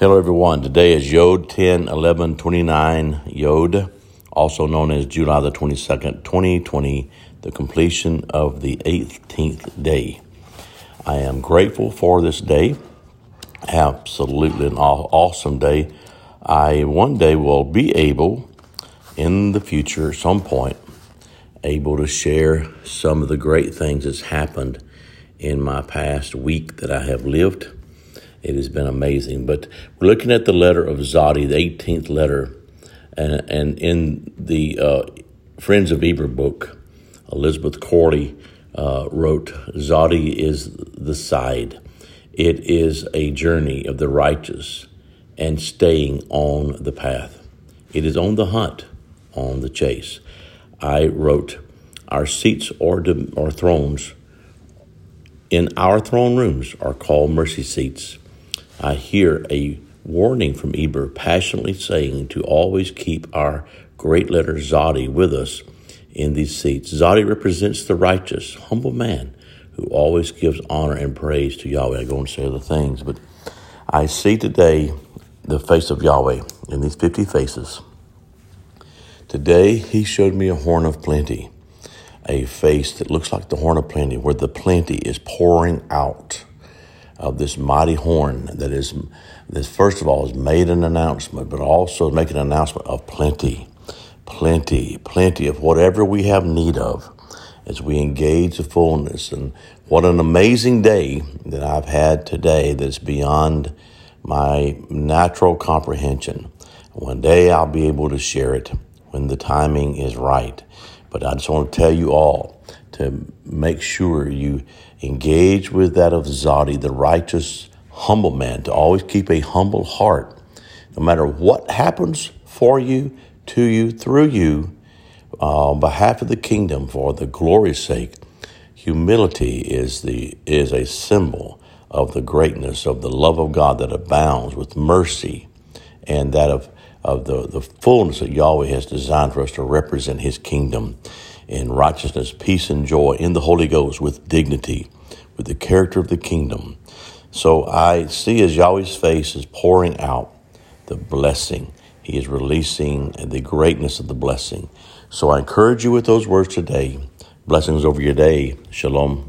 Hello, everyone. Today is Yod 10 11 29 Yod, also known as July the 22nd, 2020, the completion of the 18th day. I am grateful for this day. Absolutely an awesome day. I one day will be able, in the future, some point, able to share some of the great things that's happened in my past week that I have lived it has been amazing. But we're looking at the letter of Zodi, the 18th letter. And, and in the uh, Friends of Eber book, Elizabeth Corley uh, wrote, Zodi is the side. It is a journey of the righteous and staying on the path. It is on the hunt, on the chase. I wrote, Our seats or, or thrones in our throne rooms are called mercy seats. I hear a warning from Eber passionately saying to always keep our great letter Zodi with us in these seats. Zodi represents the righteous, humble man who always gives honor and praise to Yahweh. I go and say other things, but I see today the face of Yahweh in these 50 faces. Today, he showed me a horn of plenty, a face that looks like the horn of plenty, where the plenty is pouring out of this mighty horn that is, this first of all, has made an announcement, but also making an announcement of plenty, plenty, plenty of whatever we have need of as we engage the fullness. And what an amazing day that I've had today that's beyond my natural comprehension. One day I'll be able to share it when the timing is right. But I just want to tell you all to make sure you engage with that of Zadi, the righteous, humble man, to always keep a humble heart. No matter what happens for you, to you, through you, uh, on behalf of the kingdom, for the glory's sake, humility is the is a symbol of the greatness of the love of God that abounds with mercy and that of, of the, the fullness that Yahweh has designed for us to represent his kingdom in righteousness, peace, and joy in the Holy Ghost with dignity, with the character of the kingdom. So I see as Yahweh's face is pouring out the blessing. He is releasing the greatness of the blessing. So I encourage you with those words today. Blessings over your day. Shalom.